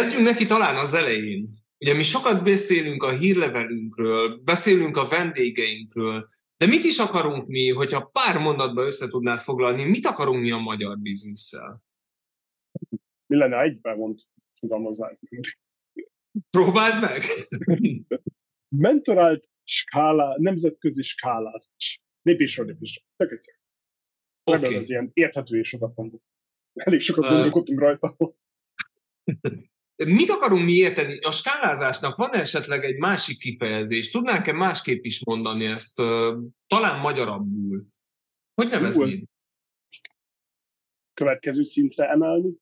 Kezdjünk neki talán az elején. Ugye mi sokat beszélünk a hírlevelünkről, beszélünk a vendégeinkről, de mit is akarunk mi, hogyha pár mondatban össze tudnád foglalni, mit akarunk mi a magyar bizniszsel? Mi lenne egyben mond, fogalmaznánk. Próbáld meg! Mentorált skálá, nemzetközi skálázás. Lépésről lépésre. Tök egyszer. Okay. Ez ilyen érthető és mondok. Elég sokat uh, gondolkodtunk rajta. Mit akarunk mi érteni? A skálázásnak van esetleg egy másik kifejezés? Tudnánk-e másképp is mondani ezt? Talán magyarabbul. Hogy nevezni? Következő szintre emelni.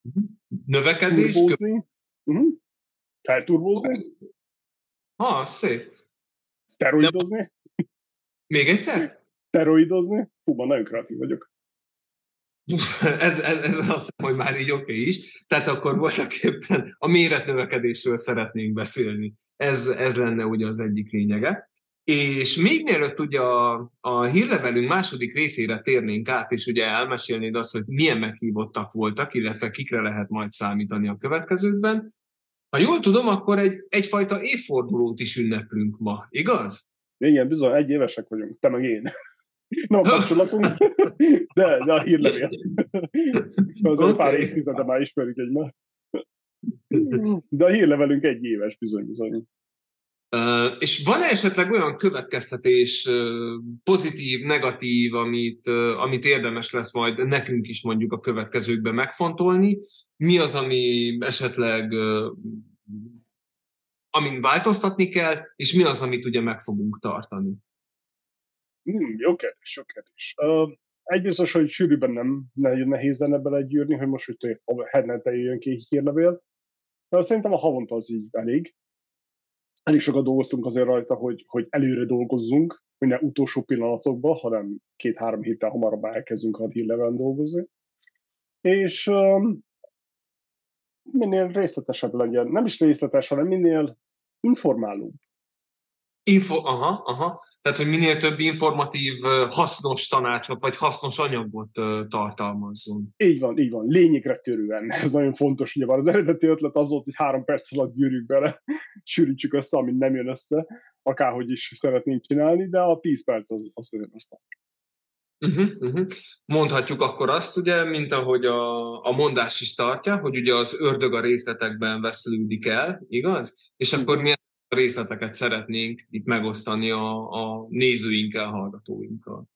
Mhm. Növekedés? Turbózni. Uh-huh. Felturbózni. Ah, szép. Szteroidozni. De... Még egyszer? Szteroidozni. Hú, nagyon kreatív vagyok. ez, ez, ez azt hiszem, hogy már így oké okay is. Tehát akkor voltak éppen a méretnövekedésről szeretnénk beszélni. Ez, ez lenne ugye az egyik lényege. És még mielőtt ugye a, a hírlevelünk második részére térnénk át, és ugye elmesélnéd azt, hogy milyen meghívottak voltak, illetve kikre lehet majd számítani a következőkben, ha jól tudom, akkor egy, egyfajta évfordulót is ünneplünk ma, igaz? Igen, bizony, egy évesek vagyunk, te meg én. Nem a kapcsolatunk, de, de a hírlevél. Az okay. pár évtizede már ismerjük egymást. De a hírlevelünk egy éves bizony bizony. Uh, és van-e esetleg olyan következtetés, uh, pozitív, negatív, amit, uh, amit érdemes lesz majd nekünk is mondjuk a következőkben megfontolni? Mi az, ami esetleg amin változtatni kell, és mi az, amit ugye meg fogunk tartani? Hmm, jó kérdés, jó kérdés. Uh, egy biztos, hogy sűrűben nem nehéz lenne belegyűrni, hogy most, hogy hetente jön ki hírlevél. Uh, szerintem a havonta az így elég. Elég sokat dolgoztunk azért rajta, hogy, hogy előre dolgozzunk, hogy ne utolsó pillanatokban, hanem két-három héttel hamarabb elkezdünk a hírlevelem dolgozni. És um, minél részletesebb legyen. Nem is részletes, hanem minél informálóbb. Info, aha, aha. Tehát, hogy minél több informatív, hasznos tanácsot, vagy hasznos anyagot tartalmazzon. Így van, így van. Lényegre törően. Ez nagyon fontos. Ugye van az eredeti ötlet az volt, hogy három perc alatt gyűrjük bele, sűrítsük össze, amit nem jön össze, akárhogy is szeretnénk csinálni, de a 10 perc az, az azért aztán. Uh-huh, uh-huh. Mondhatjuk akkor azt, ugye, mint ahogy a, a mondás is tartja, hogy ugye az ördög a részletekben veszlődik el, igaz? És akkor mi részleteket szeretnénk itt megosztani a, a nézőinkkel, hallgatóinkkal.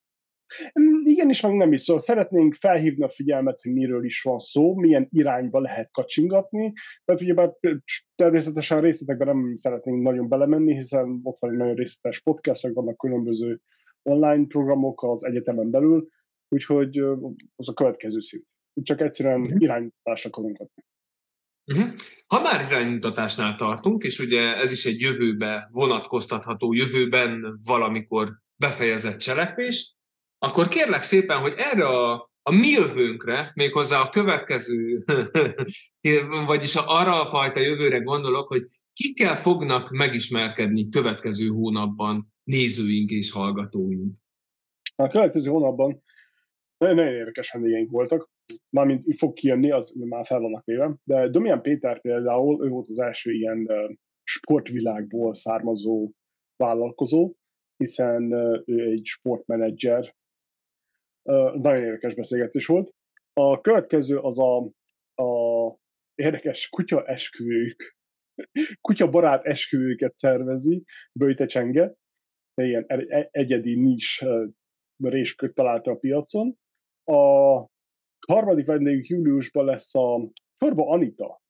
Mm, igen is, meg nem is. Szóval szeretnénk felhívni a figyelmet, hogy miről is van szó, milyen irányba lehet kacsingatni. Tehát ugye természetesen a részletekben nem szeretnénk nagyon belemenni, hiszen ott van egy nagyon részletes podcast, meg vannak különböző online programok az egyetemen belül, úgyhogy az a következő szint. Csak egyszerűen uh-huh. irányításra akarunk adni. Uh-huh. Ha már iránymutatásnál tartunk, és ugye ez is egy jövőbe vonatkoztatható, jövőben valamikor befejezett cselekvés, akkor kérlek szépen, hogy erre a, a mi jövőnkre, méghozzá a következő, vagyis arra a fajta jövőre gondolok, hogy kikkel fognak megismerkedni következő hónapban nézőink és hallgatóink? A következő hónapban nagyon-nagyon érdekes vendégeink voltak mármint fog kijönni, az már fel vannak véve, de Domian Péter például, ő volt az első ilyen sportvilágból származó vállalkozó, hiszen ő egy sportmenedzser. Nagyon érdekes beszélgetés volt. A következő az a, a érdekes kutya esküvők, kutya barát esküvőket szervezi, Böjte Csenge, ilyen e-, egyedi nis réskört találta a piacon. A harmadik vendégünk júliusban lesz a Csorba Anita,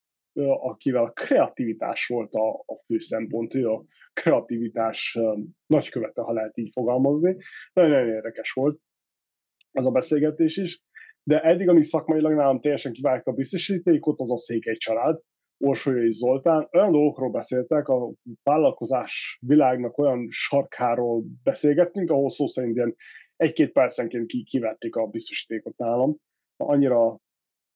akivel a kreativitás volt a, a fő szempont, ő a kreativitás nagykövete, ha lehet így fogalmazni. Nagyon-nagyon érdekes volt ez a beszélgetés is, de eddig, ami szakmailag nálam teljesen kivágta a biztosítékot, az a Székely család, Orsolya és Zoltán, olyan dolgokról beszéltek, a vállalkozás világnak olyan sarkáról beszélgettünk, ahol szó szerint ilyen egy-két percenként kivették a biztosítékot nálam, annyira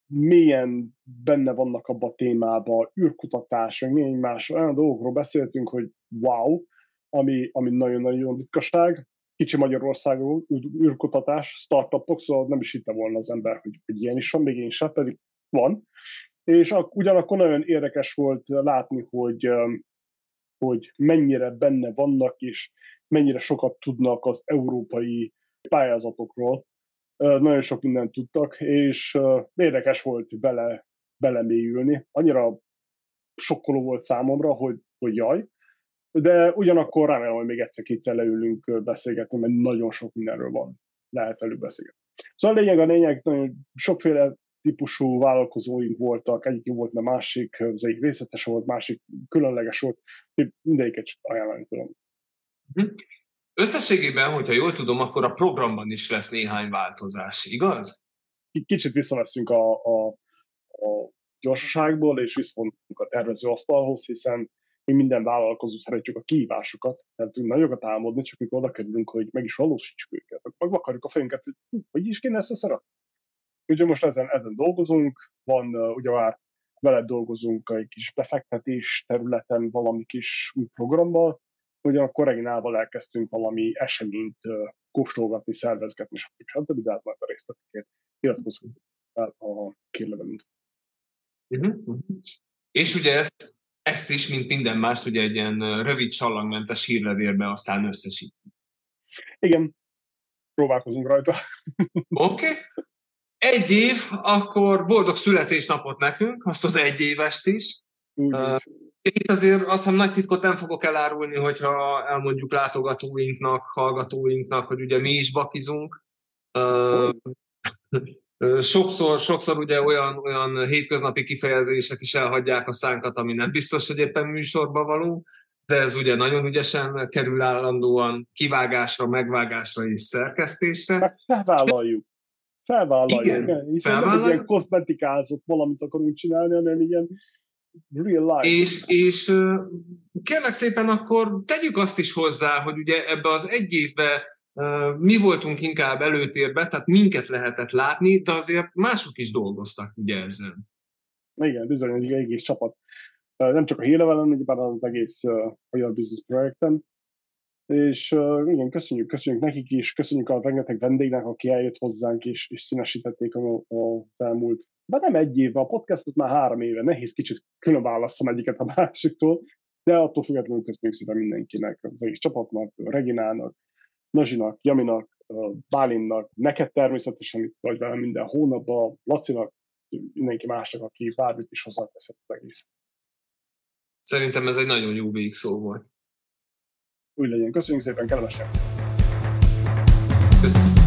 mélyen benne vannak abba a témába, űrkutatás, meg milyen más olyan dolgokról beszéltünk, hogy wow, ami, ami nagyon-nagyon ritkaság. Kicsi Magyarországon űrkutatás, startupok, szóval nem is hitte volna az ember, hogy, hogy ilyen is van, még én sem, pedig van. És ugyanakkor nagyon érdekes volt látni, hogy, hogy mennyire benne vannak, és mennyire sokat tudnak az európai pályázatokról. Nagyon sok mindent tudtak, és érdekes volt bele, belemélyülni. Annyira sokkoló volt számomra, hogy, hogy jaj, de ugyanakkor remélem, hogy még egyszer-kétszer leülünk beszélgetni, mert nagyon sok mindenről van, lehet velük beszélgetni. Szóval a lényeg a lényeg, nagyon sokféle típusú vállalkozóink voltak, egyik volt, a másik, az egyik részletes volt, másik különleges volt, mindegyiket ajánlani tudom. Összességében, hogyha jól tudom, akkor a programban is lesz néhány változás, igaz? Kicsit visszaveszünk a, a, a gyorsaságból, és visszavonunk a tervező asztalhoz, hiszen mi minden vállalkozó szeretjük a kihívásokat, szeretünk nagyokat álmodni, csak mikor oda kerülünk, hogy meg is valósítsuk őket. Meg akarjuk a fejünket, hogy hogy is kéne ezt szeretni. Ugye most ezen, ezen dolgozunk, van ugye már veled dolgozunk egy kis befektetés területen valami kis új programmal, ugyanakkor Reginával elkezdtünk valami eseményt kóstolgatni, szervezgetni, stb. De hát majd a részletekért iratkozunk el a kérlevelünk. Uh-huh. Mhm, mhm. És ugye ezt, ezt is, mint minden mást, ugye egy ilyen rövid sallangmentes hírlevélben aztán összesít. Igen, próbálkozunk rajta. Oké. Okay. Egy év, akkor boldog születésnapot nekünk, azt az egy évest is. Uh, itt azért azt hiszem nagy titkot nem fogok elárulni, hogyha elmondjuk látogatóinknak, hallgatóinknak, hogy ugye mi is bakizunk. Sokszor, sokszor ugye olyan, olyan hétköznapi kifejezések is elhagyják a szánkat, ami nem biztos, hogy éppen műsorba való, de ez ugye nagyon ügyesen kerül állandóan kivágásra, megvágásra és szerkesztésre. Felvállaljuk. Felvállaljuk. Igen, Hiszen felvállaljuk. nem ilyen kozmetikázott valamit akarunk csinálni, hanem ilyen real life. És, és kérlek szépen akkor tegyük azt is hozzá, hogy ugye ebbe az egy évbe mi voltunk inkább előtérbe, tehát minket lehetett látni, de azért mások is dolgoztak ugye ezen. Igen, bizony, egy egész csapat. Nem csak a hírlevelen, hanem az egész olyan business projekten. És igen, köszönjük, köszönjük nekik is, köszönjük a rengeteg vendégnek, aki eljött hozzánk és, és színesítették az elmúlt, de nem egy évben, a podcastot már három éve, nehéz kicsit külön választom egyiket a másiktól, de attól függetlenül köszönjük szépen mindenkinek, az egész csapatnak, Reginának, Nazsinak, Jaminak, Bálinnak, neked természetesen itt vagy velem minden hónapban, Lacinak, mindenki másnak, aki bármit is hozzáteszett az egész. Szerintem ez egy nagyon jó végszó volt. Úgy legyen. Köszönjük szépen, kellemesen! Köszönjük!